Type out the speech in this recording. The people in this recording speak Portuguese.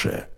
лучшее.